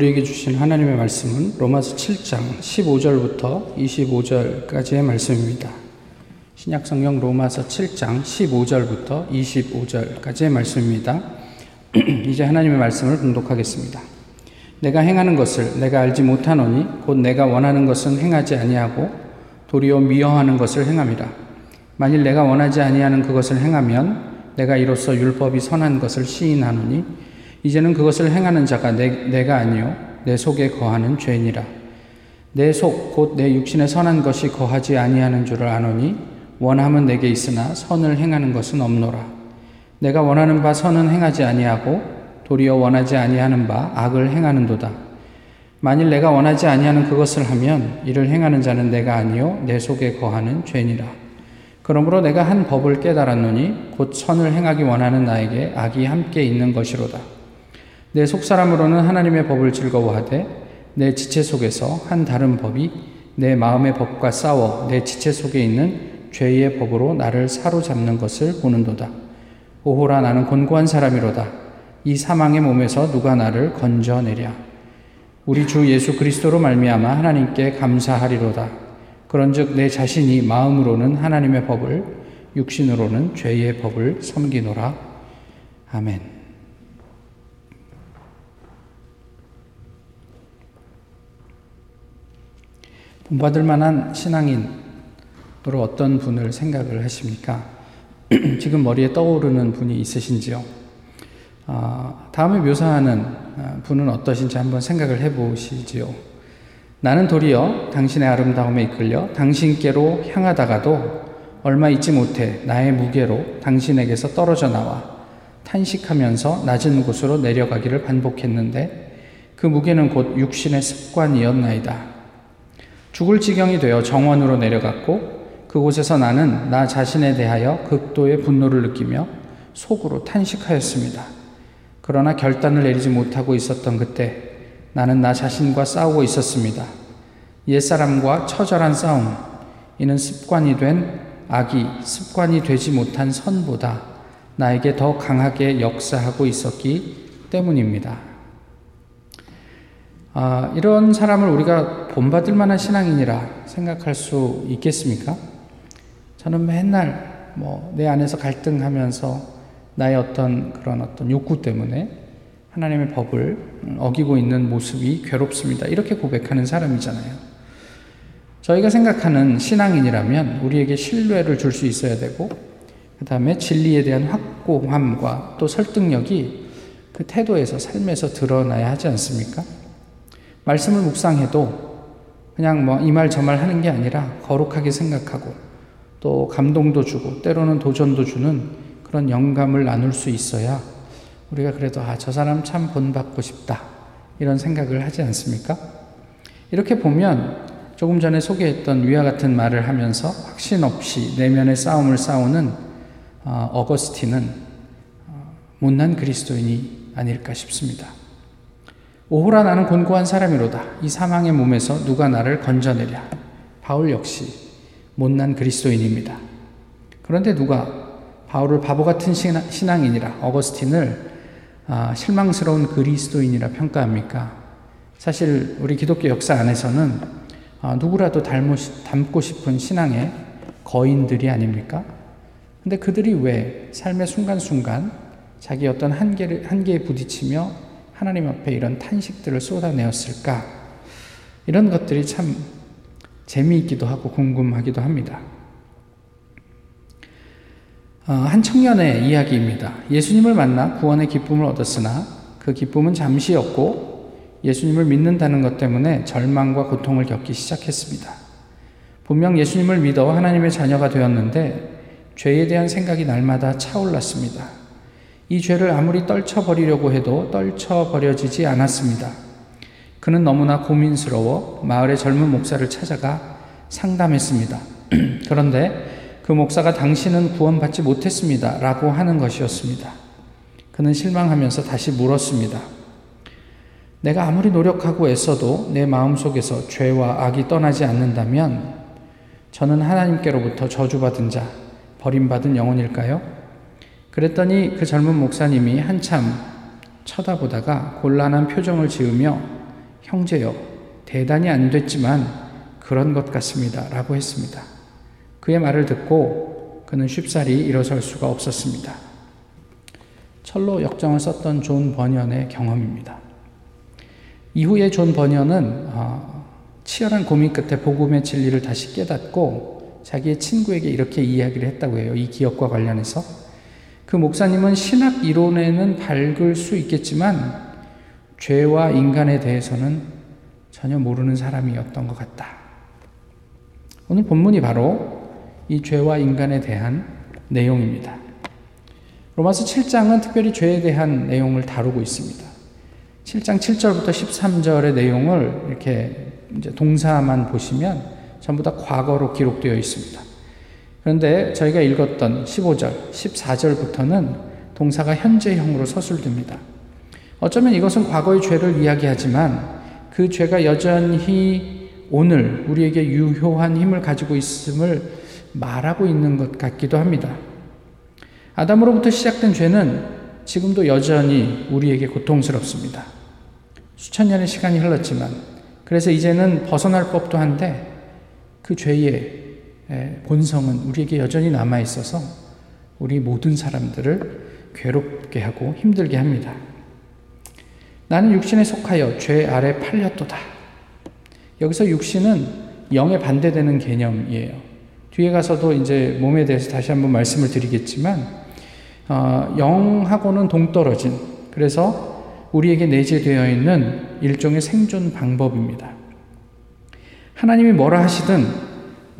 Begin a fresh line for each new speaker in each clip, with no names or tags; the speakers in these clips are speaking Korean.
우리에게 주신 하나님의 말씀은 로마서 7장 15절부터 25절까지의 말씀입니다. 신약성경 로마서 7장 15절부터 25절까지의 말씀입니다. 이제 하나님의 말씀을 공독하겠습니다. 내가 행하는 것을 내가 알지 못하노니 곧 내가 원하는 것은 행하지 아니하고 도리어 미워하는 것을 행함이라. 만일 내가 원하지 아니하는 그것을 행하면 내가 이로써 율법이 선한 것을 시인하노니 이제는 그것을 행하는 자가 내, 내가 아니요 내 속에 거하는 죄니라. 내 속 곧 내 육신에 선한 것이 거하지 아니하는 줄을 아노니 원함은 내게 있으나 선을 행하는 것은 없노라. 내가 원하는 바 선은 행하지 아니하고 도리어 원하지 아니하는 바 악을 행하는도다. 만일 내가 원하지 아니하는 그것을 하면 이를 행하는 자는 내가 아니요 내 속에 거하는 죄니라. 그러므로 내가 한 법을 깨달았노니 곧 선을 행하기 원하는 나에게 악이 함께 있는 것이로다. 내 속사람으로는 하나님의 법을 즐거워하되 내 지체 속에서 한 다른 법이 내 마음의 법과 싸워 내 지체 속에 있는 죄의 법으로 나를 사로잡는 것을 보는도다. 오호라 나는 곤고한 사람이로다. 이 사망의 몸에서 누가 나를 건져내랴. 우리 주 예수 그리스도로 말미암아 하나님께 감사하리로다. 그런즉 내 자신이 마음으로는 하나님의 법을 육신으로는 죄의 법을 섬기노라. 아멘. 본받을 만한 신앙인으로 어떤 분을 생각을 하십니까? 지금 머리에 떠오르는 분이 있으신지요? 어, 다음에 묘사하는 아, 분은 어떠신지 한번 생각을 해보시지요. 나는 도리어 당신의 아름다움에 이끌려 당신께로 향하다가도 얼마 있지 못해 나의 무게로 당신에게서 떨어져 나와 탄식하면서 낮은 곳으로 내려가기를 반복했는데 그 무게는 곧 육신의 습관이었나이다. 죽을 지경이 되어 정원으로 내려갔고 그곳에서 나는 나 자신에 대하여 극도의 분노를 느끼며 속으로 탄식하였습니다. 그러나 결단을 내리지 못하고 있었던 그때 나는 나 자신과 싸우고 있었습니다. 옛사람과 처절한 싸움, 이는 습관이 된 악이 습관이 되지 못한 선보다 나에게 더 강하게 역사하고 있었기 때문입니다. 아, 이런 사람을 우리가 본받을 만한 신앙인이라 생각할 수 있겠습니까? 저는 맨날 뭐 내 안에서 갈등하면서 나의 어떤 그런 어떤 욕구 때문에 하나님의 법을 어기고 있는 모습이 괴롭습니다. 이렇게 고백하는 사람이잖아요. 저희가 생각하는 신앙인이라면 우리에게 신뢰를 줄 수 있어야 되고, 그 다음에 진리에 대한 확고함과 또 설득력이 그 태도에서, 삶에서 드러나야 하지 않습니까? 말씀을 묵상해도 그냥 뭐 이 말 저 말 하는 게 아니라 거룩하게 생각하고 또 감동도 주고 때로는 도전도 주는 그런 영감을 나눌 수 있어야 우리가 그래도 아, 저 사람 참 본받고 싶다. 이런 생각을 하지 않습니까? 이렇게 보면 조금 전에 소개했던 위와 같은 말을 하면서 확신 없이 내면의 싸움을 싸우는 어, 어거스틴은 어, 못난 그리스도인이 아닐까 싶습니다. 오호라 나는 곤고한 사람이로다. 이 사망의 몸에서 누가 나를 건져내랴. 바울 역시 못난 그리스도인입니다. 그런데 누가 바울을 바보 같은 신앙인이라 어거스틴을 아, 실망스러운 그리스도인이라 평가합니까? 사실 우리 기독교 역사 안에서는 아, 누구라도 닮고 싶은 신앙의 거인들이 아닙니까? 근데 그들이 왜 삶의 순간순간 자기 어떤 한계를, 한계에 부딪히며 하나님 앞에 이런 탄식들을 쏟아내었을까? 이런 것들이 참 재미있기도 하고 궁금하기도 합니다. 어, 한 청년의 이야기입니다. 예수님을 만나 구원의 기쁨을 얻었으나 그 기쁨은 잠시였고 예수님을 믿는다는 것 때문에 절망과 고통을 겪기 시작했습니다. 분명 예수님을 믿어 하나님의 자녀가 되었는데 죄에 대한 생각이 날마다 차올랐습니다. 이 죄를 아무리 떨쳐버리려고 해도 떨쳐버려지지 않았습니다. 그는 너무나 고민스러워 마을의 젊은 목사를 찾아가 상담했습니다. 그런데 그 목사가 당신은 구원받지 못했습니다. 라고 하는 것이었습니다. 그는 실망하면서 다시 물었습니다. 내가 아무리 노력하고 애써도 내 마음 속에서 죄와 악이 떠나지 않는다면 저는 하나님께로부터 저주받은 자, 버림받은 영혼일까요? 그랬더니 그 젊은 목사님이 한참 쳐다보다가 곤란한 표정을 지으며 형제여, 대단히 안 됐지만 그런 것 같습니다. 라고 했습니다. 그의 말을 듣고 그는 쉽사리 일어설 수가 없었습니다. 천로 역정을 썼던 존 번연의 경험입니다. 이후에 존 번연은 어, 치열한 고민 끝에 복음의 진리를 다시 깨닫고 자기의 친구에게 이렇게 이야기를 했다고 해요. 이 기억과 관련해서. 그 목사님은 신학 이론에는 밝을 수 있겠지만 죄와 인간에 대해서는 전혀 모르는 사람이었던 것 같다. 오늘 본문이 바로 이 죄와 인간에 대한 내용입니다. 로마서 7장은 특별히 죄에 대한 내용을 다루고 있습니다. 7장 7절부터 13절의 내용을 이렇게 동사만 보시면 전부 다 과거로 기록되어 있습니다. 그런데 저희가 읽었던 15절, 14절부터는 동사가 현재형으로 서술됩니다. 어쩌면 이것은 과거의 죄를 이야기하지만 그 죄가 여전히 오늘 우리에게 유효한 힘을 가지고 있음을 말하고 있는 것 같기도 합니다. 아담으로부터 시작된 죄는 지금도 여전히 우리에게 고통스럽습니다. 수천 년의 시간이 흘렀지만, 그래서 이제는 벗어날 법도 한데, 그 죄의 본성은 우리에게 여전히 남아 있어서 우리 모든 사람들을 괴롭게 하고 힘들게 합니다. 나는 육신에 속하여 죄 아래 팔렸도다. 여기서 육신은 영에 반대되는 개념이에요. 뒤에 가서도 이제 몸에 대해서 다시 한번 말씀을 드리겠지만, 어, 영하고는 동떨어진, 그래서 우리에게 내재되어 있는 일종의 생존 방법입니다. 하나님이 뭐라 하시든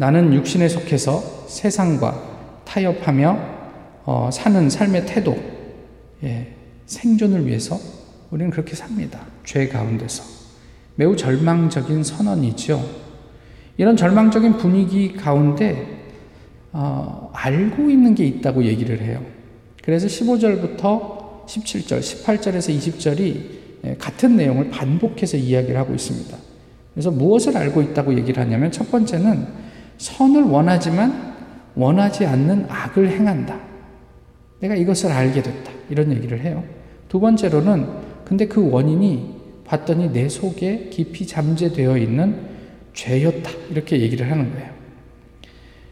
나는 육신에 속해서 세상과 타협하며 어, 사는 삶의 태도, 예, 생존을 위해서 우리는 그렇게 삽니다. 죄 가운데서. 매우 절망적인 선언이죠. 이런 절망적인 분위기 가운데 어, 알고 있는 게 있다고 얘기를 해요. 그래서 15절부터 17절, 18절에서 20절이 같은 내용을 반복해서 이야기를 하고 있습니다. 그래서 무엇을 알고 있다고 얘기를 하냐면 첫 번째는 선을 원하지만 원하지 않는 악을 행한다. 내가 이것을 알게 됐다. 이런 얘기를 해요. 두 번째로는 근데 그 원인이 봤더니 내 속에 깊이 잠재되어 있는 죄였다. 이렇게 얘기를 하는 거예요.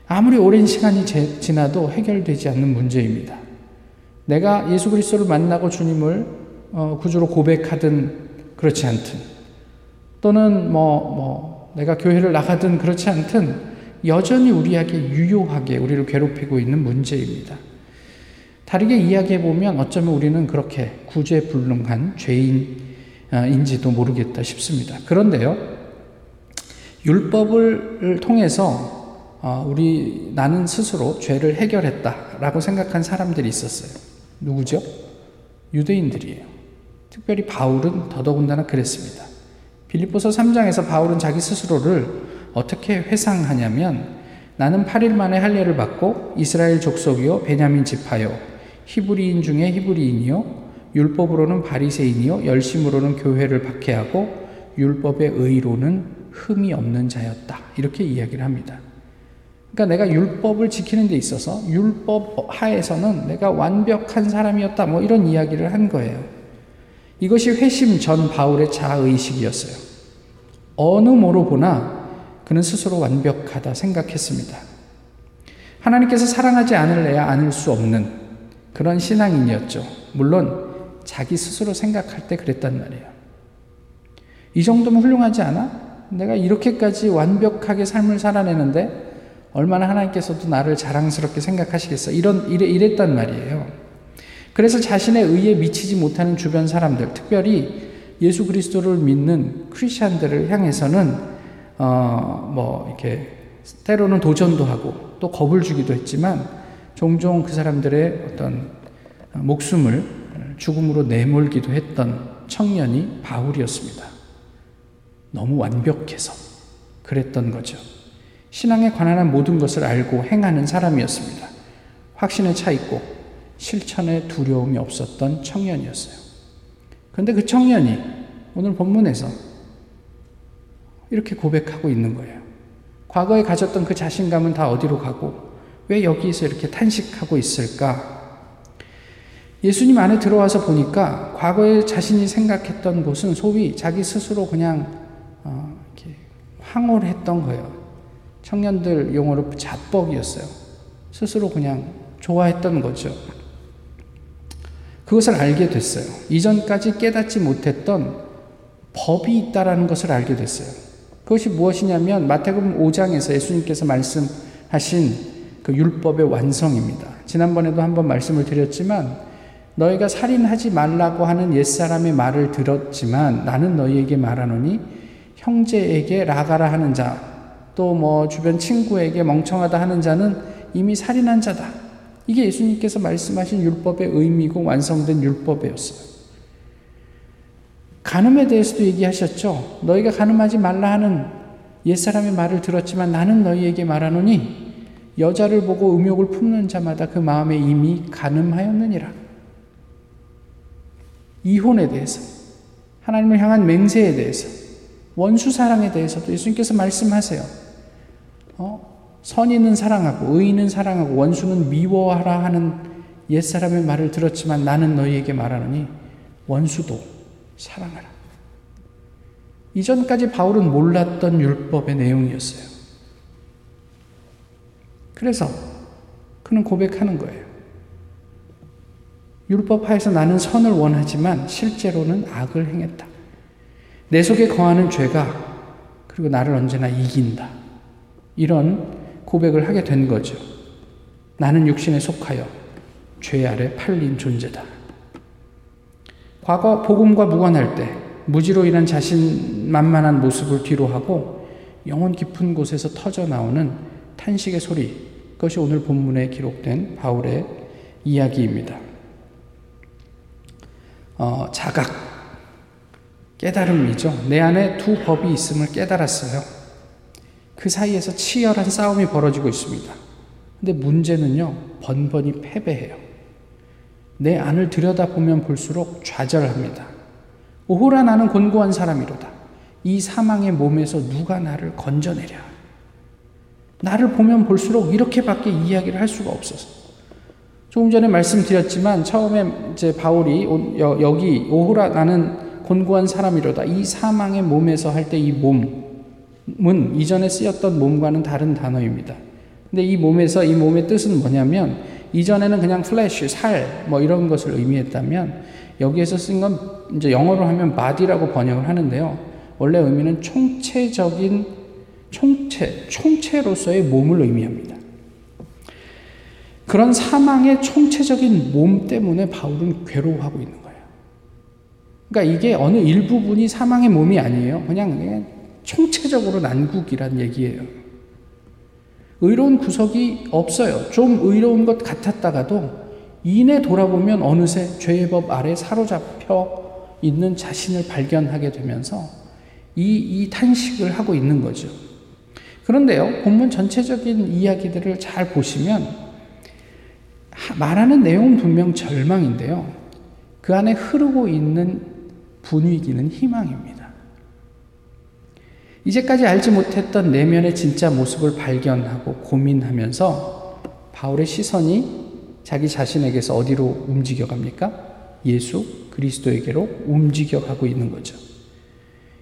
아무리 오랜 시간이 지나도 해결되지 않는 문제입니다. 내가 예수 그리스도를 만나고 주님을 어, 구주로 고백하든 그렇지 않든 또는 뭐, 뭐 내가 교회를 나가든 그렇지 않든 여전히 우리에게 유효하게 우리를 괴롭히고 있는 문제입니다. 다르게 이야기해 보면 어쩌면 우리는 그렇게 구제불능한 죄인인지도 모르겠다 싶습니다. 그런데요, 율법을 통해서 어, 우리 나는 스스로 죄를 해결했다라고 생각한 사람들이 있었어요. 누구죠? 유대인들이에요. 특별히 바울은 더더군다나 그랬습니다. 빌립보서 3장에서 바울은 자기 스스로를 어떻게 회상하냐면 나는 8일 만에 할례를 받고 이스라엘 족속이요 베냐민 지파요 히브리인 중에 히브리인이요 율법으로는 바리새인이요 열심으로는 교회를 박해하고 율법의 의로는 흠이 없는 자였다. 이렇게 이야기를 합니다. 그러니까 내가 율법을 지키는 데 있어서 율법 하에서는 내가 완벽한 사람이었다. 뭐 이런 이야기를 한 거예요. 이것이 회심 전 바울의 자의식이었어요. 어느 모로 보나 그는 스스로 완벽하다 생각했습니다. 하나님께서 사랑하지 않을래야 않을 수 없는 그런 신앙인이었죠. 물론 자기 스스로 생각할 때 그랬단 말이에요. 이 정도면 훌륭하지 않아? 내가 이렇게까지 완벽하게 삶을 살아내는데 얼마나 하나님께서도 나를 자랑스럽게 생각하시겠어? 이런 이래, 이랬단 말이에요. 그래서 자신의 의에 미치지 못하는 주변 사람들, 특별히 예수 그리스도를 믿는 크리스천들을 향해서는 어 뭐 이렇게 때로는 도전도 하고 또 겁을 주기도 했지만 종종 그 사람들의 어떤 목숨을 죽음으로 내몰기도 했던 청년이 바울이었습니다. 너무 완벽해서 그랬던 거죠. 신앙에 관한 모든 것을 알고 행하는 사람이었습니다. 확신에 차 있고 실천에 두려움이 없었던 청년이었어요. 그런데 그 청년이 오늘 본문에서 이렇게 고백하고 있는 거예요. 과거에 가졌던 그 자신감은 다 어디로 가고 왜 여기서 이렇게 탄식하고 있을까? 예수님 안에 들어와서 보니까 과거에 자신이 생각했던 곳은 소위 자기 스스로 그냥 어, 이렇게 황홀했던 거예요. 청년들 용어로 자뻑이었어요. 스스로 그냥 좋아했던 거죠. 그것을 알게 됐어요. 이전까지 깨닫지 못했던 법이 있다라는 것을 알게 됐어요. 그것이 무엇이냐면 마태복음 5장에서 예수님께서 말씀하신 그 율법의 완성입니다. 지난번에도 한번 말씀을 드렸지만 너희가 살인하지 말라고 하는 옛사람의 말을 들었지만 나는 너희에게 말하노니 형제에게 라가라 하는 자, 또 뭐 주변 친구에게 멍청하다 하는 자는 이미 살인한 자다. 이게 예수님께서 말씀하신 율법의 의미고 완성된 율법이었어요. 간음에 대해서도 얘기하셨죠. 너희가 간음하지 말라 하는 옛사람의 말을 들었지만 나는 너희에게 말하노니 여자를 보고 음욕을 품는 자마다 그 마음에 이미 간음하였느니라. 이혼에 대해서, 하나님을 향한 맹세에 대해서, 원수 사랑에 대해서도 예수님께서 말씀하세요. 어? 선인은 사랑하고 의인은 사랑하고 원수는 미워하라 하는 옛사람의 말을 들었지만 나는 너희에게 말하노니 원수도 사랑하라. 이전까지 바울은 몰랐던 율법의 내용이었어요. 그래서 그는 고백하는 거예요. 율법 하에서 나는 선을 원하지만 실제로는 악을 행했다. 내 속에 거하는 죄가 그리고 나를 언제나 이긴다. 이런 고백을 하게 된 거죠. 나는 육신에 속하여 죄 아래 팔린 존재다. 과거 복음과 무관할 때 무지로 인한 자신만만한 모습을 뒤로하고 영혼 깊은 곳에서 터져 나오는 탄식의 소리, 그것이 오늘 본문에 기록된 바울의 이야기입니다. 어, 자각, 깨달음이죠. 내 안에 두 법이 있음을 깨달았어요. 그 사이에서 치열한 싸움이 벌어지고 있습니다. 근데 문제는요, 번번이 패배해요. 내 안을 들여다보면 볼수록 좌절합니다. 오호라 나는 곤고한 사람이로다. 이 사망의 몸에서 누가 나를 건져내랴. 나를 보면 볼수록 이렇게밖에 이야기를 할 수가 없어서. 조금 전에 말씀드렸지만 처음에 이제 바울이 여기 오호라 나는 곤고한 사람이로다. 이 사망의 몸에서 할 때 이몸 문 이전에 쓰였던 몸과는 다른 단어입니다. 근데 이 몸에서 이 몸의 뜻은 뭐냐면 이전에는 그냥 flesh, 살, 뭐 이런 것을 의미했다면 여기에서 쓴 건 이제 영어로 하면 body라고 번역을 하는데요. 원래 의미는 총체적인 총체, 총체로서의 몸을 의미합니다. 그런 사망의 총체적인 몸 때문에 바울은 괴로워하고 있는 거예요. 그러니까 이게 어느 일부분이 사망의 몸이 아니에요. 그냥 총체적으로 난국이란 얘기예요. 의로운 구석이 없어요. 좀 의로운 것 같았다가도 이내 돌아보면 어느새 죄의 법 아래 사로잡혀 있는 자신을 발견하게 되면서 이, 이 탄식을 하고 있는 거죠. 그런데요, 본문 전체적인 이야기들을 잘 보시면 말하는 내용은 분명 절망인데요. 그 안에 흐르고 있는 분위기는 희망입니다. 이제까지 알지 못했던 내면의 진짜 모습을 발견하고 고민하면서 바울의 시선이 자기 자신에게서 어디로 움직여 갑니까? 예수 그리스도에게로 움직여 가고 있는 거죠.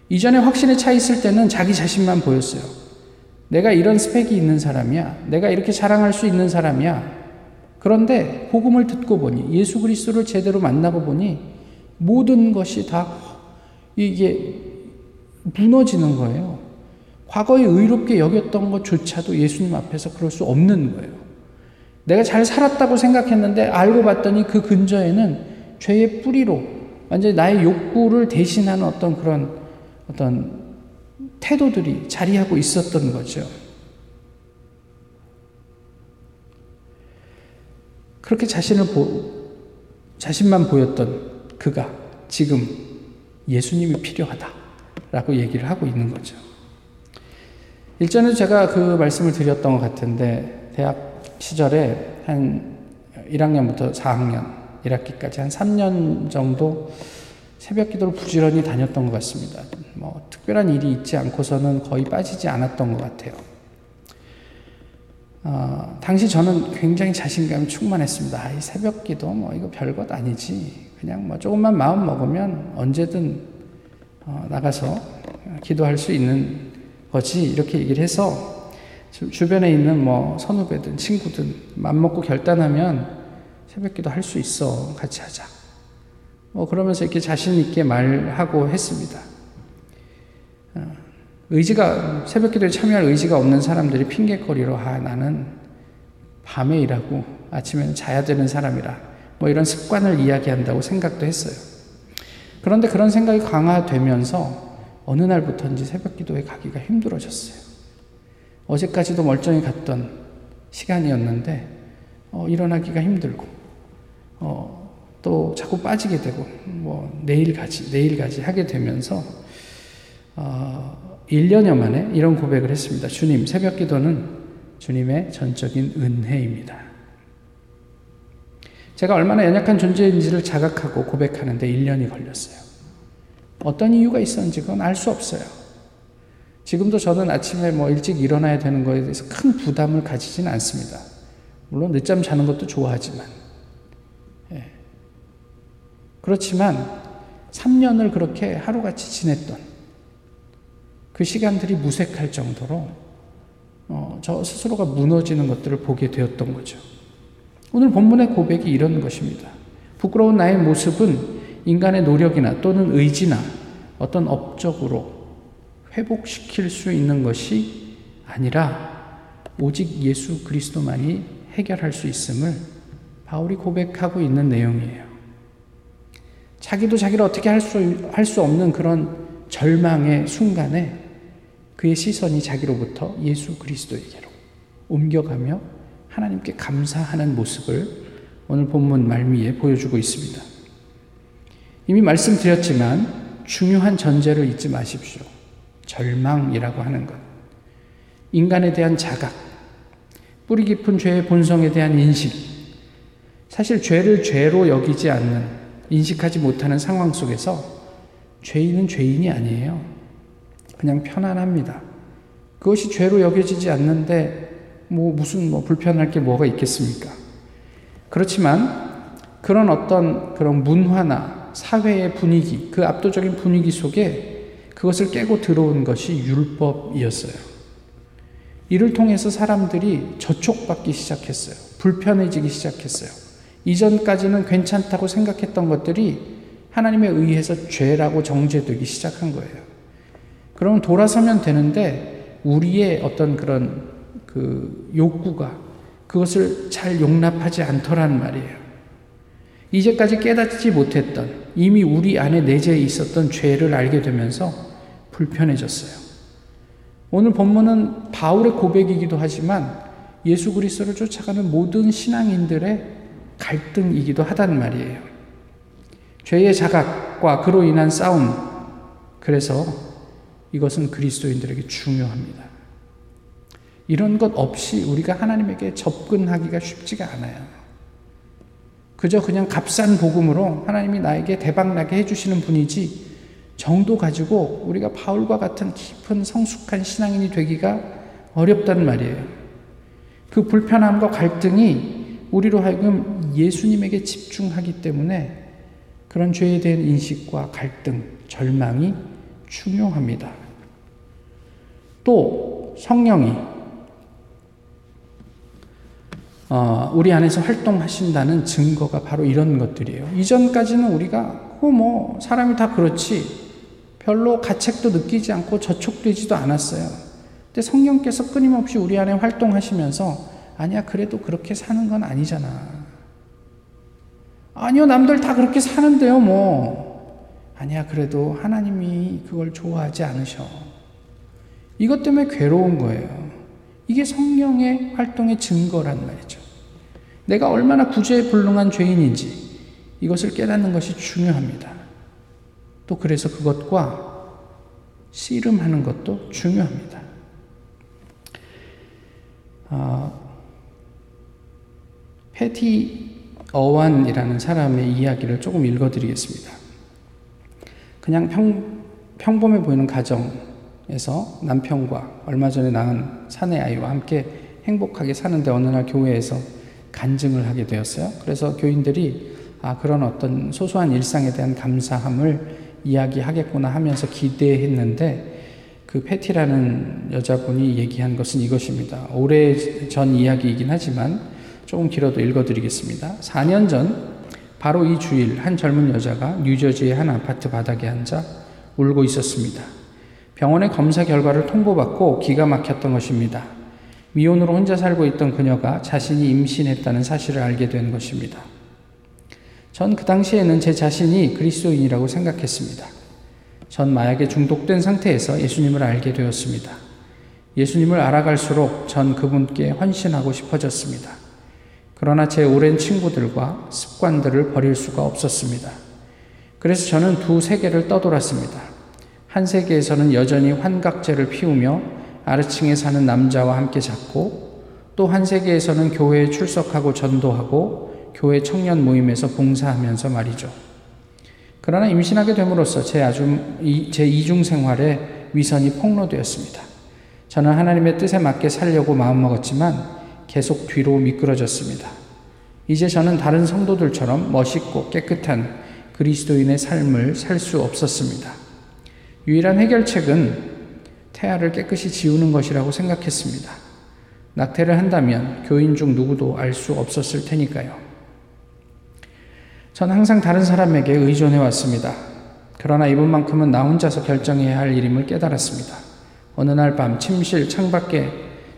이전에 확신에 차 있을 때는 자기 자신만 보였어요. 내가 이런 스펙이 있는 사람이야. 내가 이렇게 자랑할 수 있는 사람이야. 그런데 복음을 듣고 보니 예수 그리스도를 제대로 만나고 보니 모든 것이 다 이게 무너지는 거예요. 과거에 의롭게 여겼던 것조차도 예수님 앞에서 그럴 수 없는 거예요. 내가 잘 살았다고 생각했는데 알고 봤더니 그 근저에는 죄의 뿌리로 완전히 나의 욕구를 대신하는 어떤 그런 어떤 태도들이 자리하고 있었던 거죠. 그렇게 자신을 보, 자신만 보였던 그가 지금 예수님이 필요하다. 라고 얘기를 하고 있는 거죠. 일전에 제가 그 말씀을 드렸던 것 같은데, 대학 시절에 한 1학년부터 4학년, 1학기까지 한 3년 정도 새벽 기도를 부지런히 다녔던 것 같습니다. 뭐, 특별한 일이 있지 않고서는 거의 빠지지 않았던 것 같아요. 어, 당시 저는 굉장히 자신감이 충만했습니다. 아, 이 새벽 기도 뭐 이거 별것 아니지. 그냥 뭐 조금만 마음 먹으면 언제든 어, 나가서 기도할 수 있는 거지. 이렇게 얘기를 해서 주변에 있는 뭐 선후배든 친구든 맘 먹고 결단하면 새벽 기도 할 수 있어. 같이 하자. 뭐 그러면서 이렇게 자신 있게 말하고 했습니다. 어, 의지가 새벽 기도에 참여할 의지가 없는 사람들이 핑계거리로 아 나는 밤에 일하고 아침에는 자야 되는 사람이라 뭐 이런 습관을 이야기한다고 생각도 했어요. 그런데 그런 생각이 강화되면서 어느 날부터인지 새벽 기도에 가기가 힘들어졌어요. 어제까지도 멀쩡히 갔던 시간이었는데 어, 일어나기가 힘들고 어, 또 자꾸 빠지게 되고 뭐 내일 가지 내일 가지 하게 되면서 어, 1년여 만에 이런 고백을 했습니다. 주님, 새벽 기도는 주님의 전적인 은혜입니다. 제가 얼마나 연약한 존재인지를 자각하고 고백하는데 1년이 걸렸어요. 어떤 이유가 있었는지 그건 알 수 없어요. 지금도 저는 아침에 뭐 일찍 일어나야 되는 거에 대해서 큰 부담을 가지진 않습니다. 물론 늦잠 자는 것도 좋아하지만. 예. 그렇지만 3년을 그렇게 하루같이 지냈던 그 시간들이 무색할 정도로 어, 저 스스로가 무너지는 것들을 보게 되었던 거죠. 오늘 본문의 고백이 이런 것입니다. 부끄러운 나의 모습은 인간의 노력이나 또는 의지나 어떤 업적으로 회복시킬 수 있는 것이 아니라 오직 예수 그리스도만이 해결할 수 있음을 바울이 고백하고 있는 내용이에요. 자기도 자기를 어떻게 할 수, 할 수 없는 그런 절망의 순간에 그의 시선이 자기로부터 예수 그리스도에게로 옮겨가며 하나님께 감사하는 모습을 오늘 본문 말미에 보여주고 있습니다. 이미 말씀드렸지만 중요한 전제를 잊지 마십시오. 절망이라고 하는 것. 인간에 대한 자각, 뿌리 깊은 죄의 본성에 대한 인식, 사실 죄를 죄로 여기지 않는, 인식하지 못하는 상황 속에서 죄인은 죄인이 아니에요. 그냥 편안합니다. 그것이 죄로 여겨지지 않는데 뭐 무슨 뭐 불편할 게 뭐가 있겠습니까? 그렇지만 그런 어떤 그런 문화나 사회의 분위기, 그 압도적인 분위기 속에 그것을 깨고 들어온 것이 율법이었어요. 이를 통해서 사람들이 저촉받기 시작했어요. 불편해지기 시작했어요. 이전까지는 괜찮다고 생각했던 것들이 하나님에 의해서 죄라고 정죄되기 시작한 거예요. 그러면 돌아서면 되는데 우리의 어떤 그런 그 욕구가 그것을 잘 용납하지 않더란 말이에요. 이제까지 깨닫지 못했던 이미 우리 안에 내재해 있었던 죄를 알게 되면서 불편해졌어요. 오늘 본문은 바울의 고백이기도 하지만 예수 그리스도를 쫓아가는 모든 신앙인들의 갈등이기도 하단 말이에요. 죄의 자각과 그로 인한 싸움. 그래서 이것은 그리스도인들에게 중요합니다. 이런 것 없이 우리가 하나님에게 접근하기가 쉽지가 않아요. 그저 그냥 값싼 복음으로 하나님이 나에게 대박나게 해주시는 분이지 정도 가지고 우리가 바울과 같은 깊은 성숙한 신앙인이 되기가 어렵단 말이에요. 그 불편함과 갈등이 우리로 하여금 예수님에게 집중하기 때문에 그런 죄에 대한 인식과 갈등, 절망이 중요합니다. 또 성령이 어, 우리 안에서 활동하신다는 증거가 바로 이런 것들이에요. 이전까지는 우리가 어, 뭐 사람이 다 그렇지 별로 가책도 느끼지 않고 저촉되지도 않았어요. 근데 성령께서 끊임없이 우리 안에 활동하시면서 아니야 그래도 그렇게 사는 건 아니잖아. 아니요 남들 다 그렇게 사는데요 뭐. 아니야 그래도 하나님이 그걸 좋아하지 않으셔. 이것 때문에 괴로운 거예요. 이게 성령의 활동의 증거란 말이죠. 내가 얼마나 구제불능한 죄인인지 이것을 깨닫는 것이 중요합니다. 또 그래서 그것과 씨름하는 것도 중요합니다. 어, 패티 어완이라는 사람의 이야기를 조금 읽어드리겠습니다. 그냥 평, 평범해 보이는 가정, 에서 남편과 얼마 전에 낳은 사내 아이와 함께 행복하게 사는데 어느 날 교회에서 간증을 하게 되었어요. 그래서 교인들이 아, 그런 어떤 소소한 일상에 대한 감사함을 이야기하겠구나 하면서 기대했는데 그 패티라는 여자분이 얘기한 것은 이것입니다. 오래 전 이야기이긴 하지만 조금 길어도 읽어드리겠습니다. 4년 전 바로 이 주일 한 젊은 여자가 뉴저지의 한 아파트 바닥에 앉아 울고 있었습니다. 병원의 검사 결과를 통보받고 기가 막혔던 것입니다. 미혼으로 혼자 살고 있던 그녀가 자신이 임신했다는 사실을 알게 된 것입니다. 전 그 당시에는 제 자신이 그리스도인이라고 생각했습니다. 전 마약에 중독된 상태에서 예수님을 알게 되었습니다. 예수님을 알아갈수록 전 그분께 헌신하고 싶어졌습니다. 그러나 제 오랜 친구들과 습관들을 버릴 수가 없었습니다. 그래서 저는 두 세계를 떠돌았습니다. 한 세계에서는 여전히 환각제를 피우며 아르층에 사는 남자와 함께 잤고 또 한 세계에서는 교회에 출석하고 전도하고 교회 청년 모임에서 봉사하면서 말이죠. 그러나 임신하게 됨으로써 제 아주 제 이중 생활에 위선이 폭로되었습니다. 저는 하나님의 뜻에 맞게 살려고 마음먹었지만 계속 뒤로 미끄러졌습니다. 이제 저는 다른 성도들처럼 멋있고 깨끗한 그리스도인의 삶을 살 수 없었습니다. 유일한 해결책은 태아를 깨끗이 지우는 것이라고 생각했습니다. 낙태를 한다면 교인 중 누구도 알 수 없었을 테니까요. 전 항상 다른 사람에게 의존해 왔습니다. 그러나 이번만큼은 나 혼자서 결정해야 할 일임을 깨달았습니다. 어느 날 밤 침실 창밖에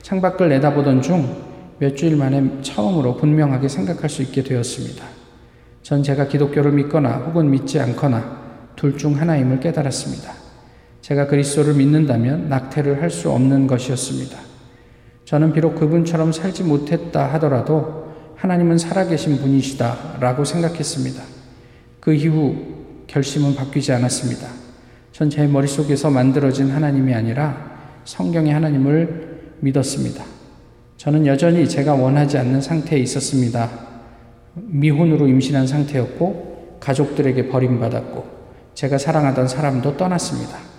창밖을 내다보던 중 몇 주일 만에 처음으로 분명하게 생각할 수 있게 되었습니다. 전 제가 기독교를 믿거나 혹은 믿지 않거나 둘 중 하나임을 깨달았습니다. 제가 그리스도를 믿는다면 낙태를 할 수 없는 것이었습니다. 저는 비록 그분처럼 살지 못했다 하더라도 하나님은 살아계신 분이시다 라고 생각했습니다. 그 이후 결심은 바뀌지 않았습니다. 전 제 머릿속에서 만들어진 하나님이 아니라 성경의 하나님을 믿었습니다. 저는 여전히 제가 원하지 않는 상태에 있었습니다. 미혼으로 임신한 상태였고, 가족들에게 버림받았고, 제가 사랑하던 사람도 떠났습니다.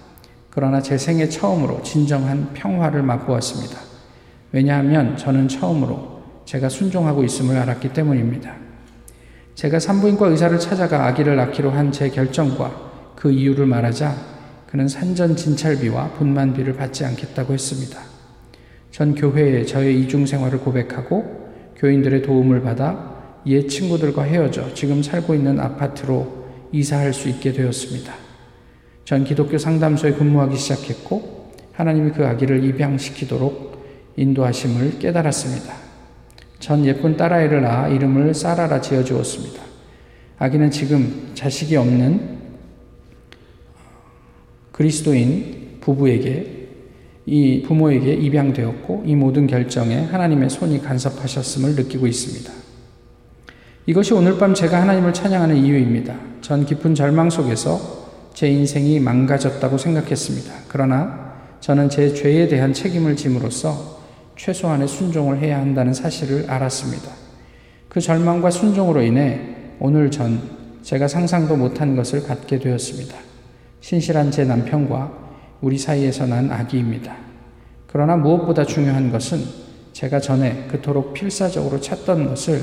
그러나 제 생애 처음으로 진정한 평화를 맛보았습니다. 왜냐하면 저는 처음으로 제가 순종하고 있음을 알았기 때문입니다. 제가 산부인과 의사를 찾아가 아기를 낳기로 한 제 결정과 그 이유를 말하자 그는 산전 진찰비와 분만비를 받지 않겠다고 했습니다. 전 교회에 저의 이중 생활을 고백하고 교인들의 도움을 받아 옛 친구들과 헤어져 지금 살고 있는 아파트로 이사할 수 있게 되었습니다. 전 기독교 상담소에 근무하기 시작했고 하나님이 그 아기를 입양시키도록 인도하심을 깨달았습니다. 전 예쁜 딸아이를 낳아 이름을 사라라 지어 주었습니다. 아기는 지금 자식이 없는 그리스도인 부부에게 이 부모에게 입양되었고 이 모든 결정에 하나님의 손이 간섭하셨음을 느끼고 있습니다. 이것이 오늘 밤 제가 하나님을 찬양하는 이유입니다. 전 깊은 절망 속에서 제 인생이 망가졌다고 생각했습니다. 그러나 저는 제 죄에 대한 책임을 짐으로써 최소한의 순종을 해야 한다는 사실을 알았습니다. 그 절망과 순종으로 인해 오늘 전 제가 상상도 못한 것을 갖게 되었습니다. 신실한 제 남편과 우리 사이에서 난 아기입니다. 그러나 무엇보다 중요한 것은 제가 전에 그토록 필사적으로 찾던 것을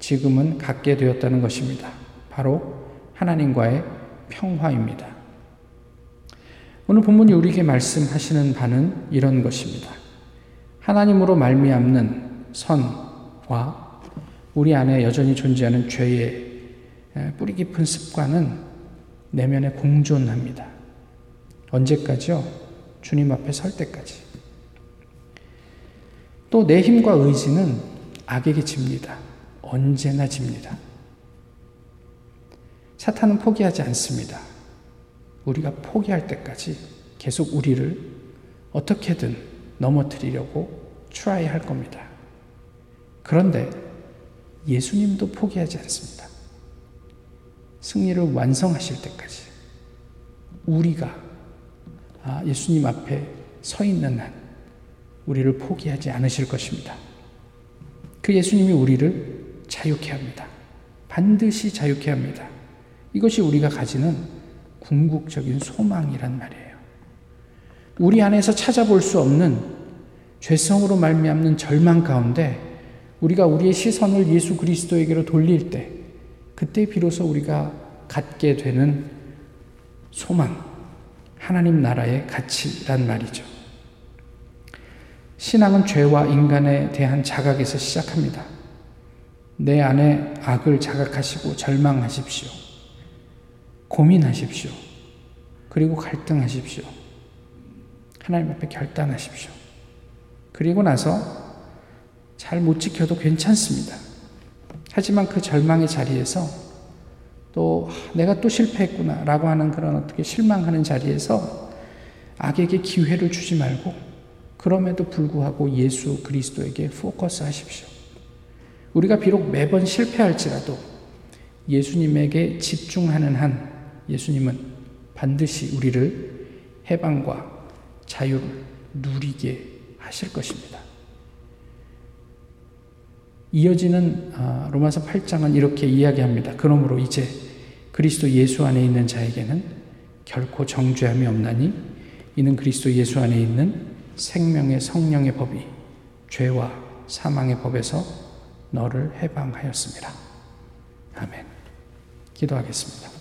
지금은 갖게 되었다는 것입니다. 바로 하나님과의 평화입니다. 오늘 본문이 우리에게 말씀하시는 바는 이런 것입니다. 하나님으로 말미암는 선과 우리 안에 여전히 존재하는 죄의 뿌리 깊은 습관은 내면에 공존합니다. 언제까지요? 주님 앞에 설 때까지. 또 내 힘과 의지는 악에게 집니다. 언제나 집니다. 사탄은 포기하지 않습니다. 우리가 포기할 때까지 계속 우리를 어떻게든 넘어뜨리려고 try 할 겁니다. 그런데 예수님도 포기하지 않습니다. 승리를 완성하실 때까지 우리가 아, 예수님 앞에 서 있는 한 우리를 포기하지 않으실 것입니다. 그 예수님이 우리를 자유케 합니다. 반드시 자유케 합니다. 이것이 우리가 가지는 궁극적인 소망이란 말이에요. 우리 안에서 찾아볼 수 없는 죄성으로 말미암는 절망 가운데 우리가 우리의 시선을 예수 그리스도에게로 돌릴 때 그때 비로소 우리가 갖게 되는 소망, 하나님 나라의 가치란 말이죠. 신앙은 죄와 인간에 대한 자각에서 시작합니다. 내 안에 악을 자각하시고 절망하십시오. 고민하십시오. 그리고 갈등하십시오. 하나님 앞에 결단하십시오. 그리고 나서 잘 못 지켜도 괜찮습니다. 하지만 그 절망의 자리에서 또 내가 또 실패했구나 라고 하는 그런 어떻게 실망하는 자리에서 악에게 기회를 주지 말고 그럼에도 불구하고 예수 그리스도에게 포커스 하십시오. 우리가 비록 매번 실패할지라도 예수님에게 집중하는 한 예수님은 반드시 우리를 해방과 자유를 누리게 하실 것입니다. 이어지는 아, 로마서 8장은 이렇게 이야기합니다. 그러므로 이제 그리스도 예수 안에 있는 자에게는 결코 정죄함이 없나니 이는 그리스도 예수 안에 있는 생명의 성령의 법이 죄와 사망의 법에서 너를 해방하였습니다. 아멘. 기도하겠습니다.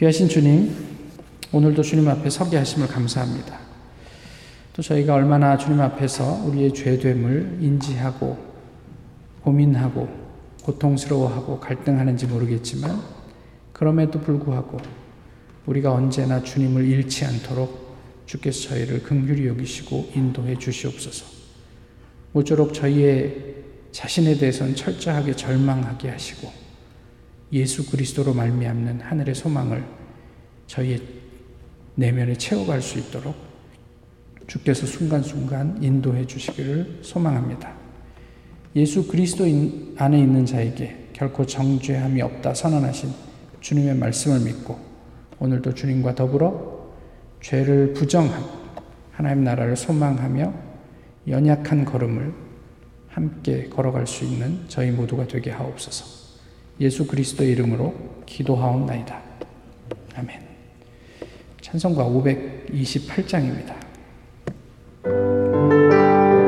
귀하신 주님, 오늘도 주님 앞에 서게 하심을 감사합니다. 또 저희가 얼마나 주님 앞에서 우리의 죄됨을 인지하고 고민하고 고통스러워하고 갈등하는지 모르겠지만 그럼에도 불구하고 우리가 언제나 주님을 잃지 않도록 주께서 저희를 긍휼히 여기시고 인도해 주시옵소서. 모쪼록 저희의 자신에 대해서는 철저하게 절망하게 하시고 예수 그리스도로 말미암는 하늘의 소망을 저희의 내면에 채워갈 수 있도록 주께서 순간순간 인도해 주시기를 소망합니다. 예수 그리스도 안에 있는 자에게 결코 정죄함이 없다 선언하신 주님의 말씀을 믿고 오늘도 주님과 더불어 죄를 부정하고 하나님 나라를 소망하며 연약한 걸음을 함께 걸어갈 수 있는 저희 모두가 되게 하옵소서. 예수 그리스도 이름으로 기도하옵나이다. 아멘. 찬송가 528장입니다.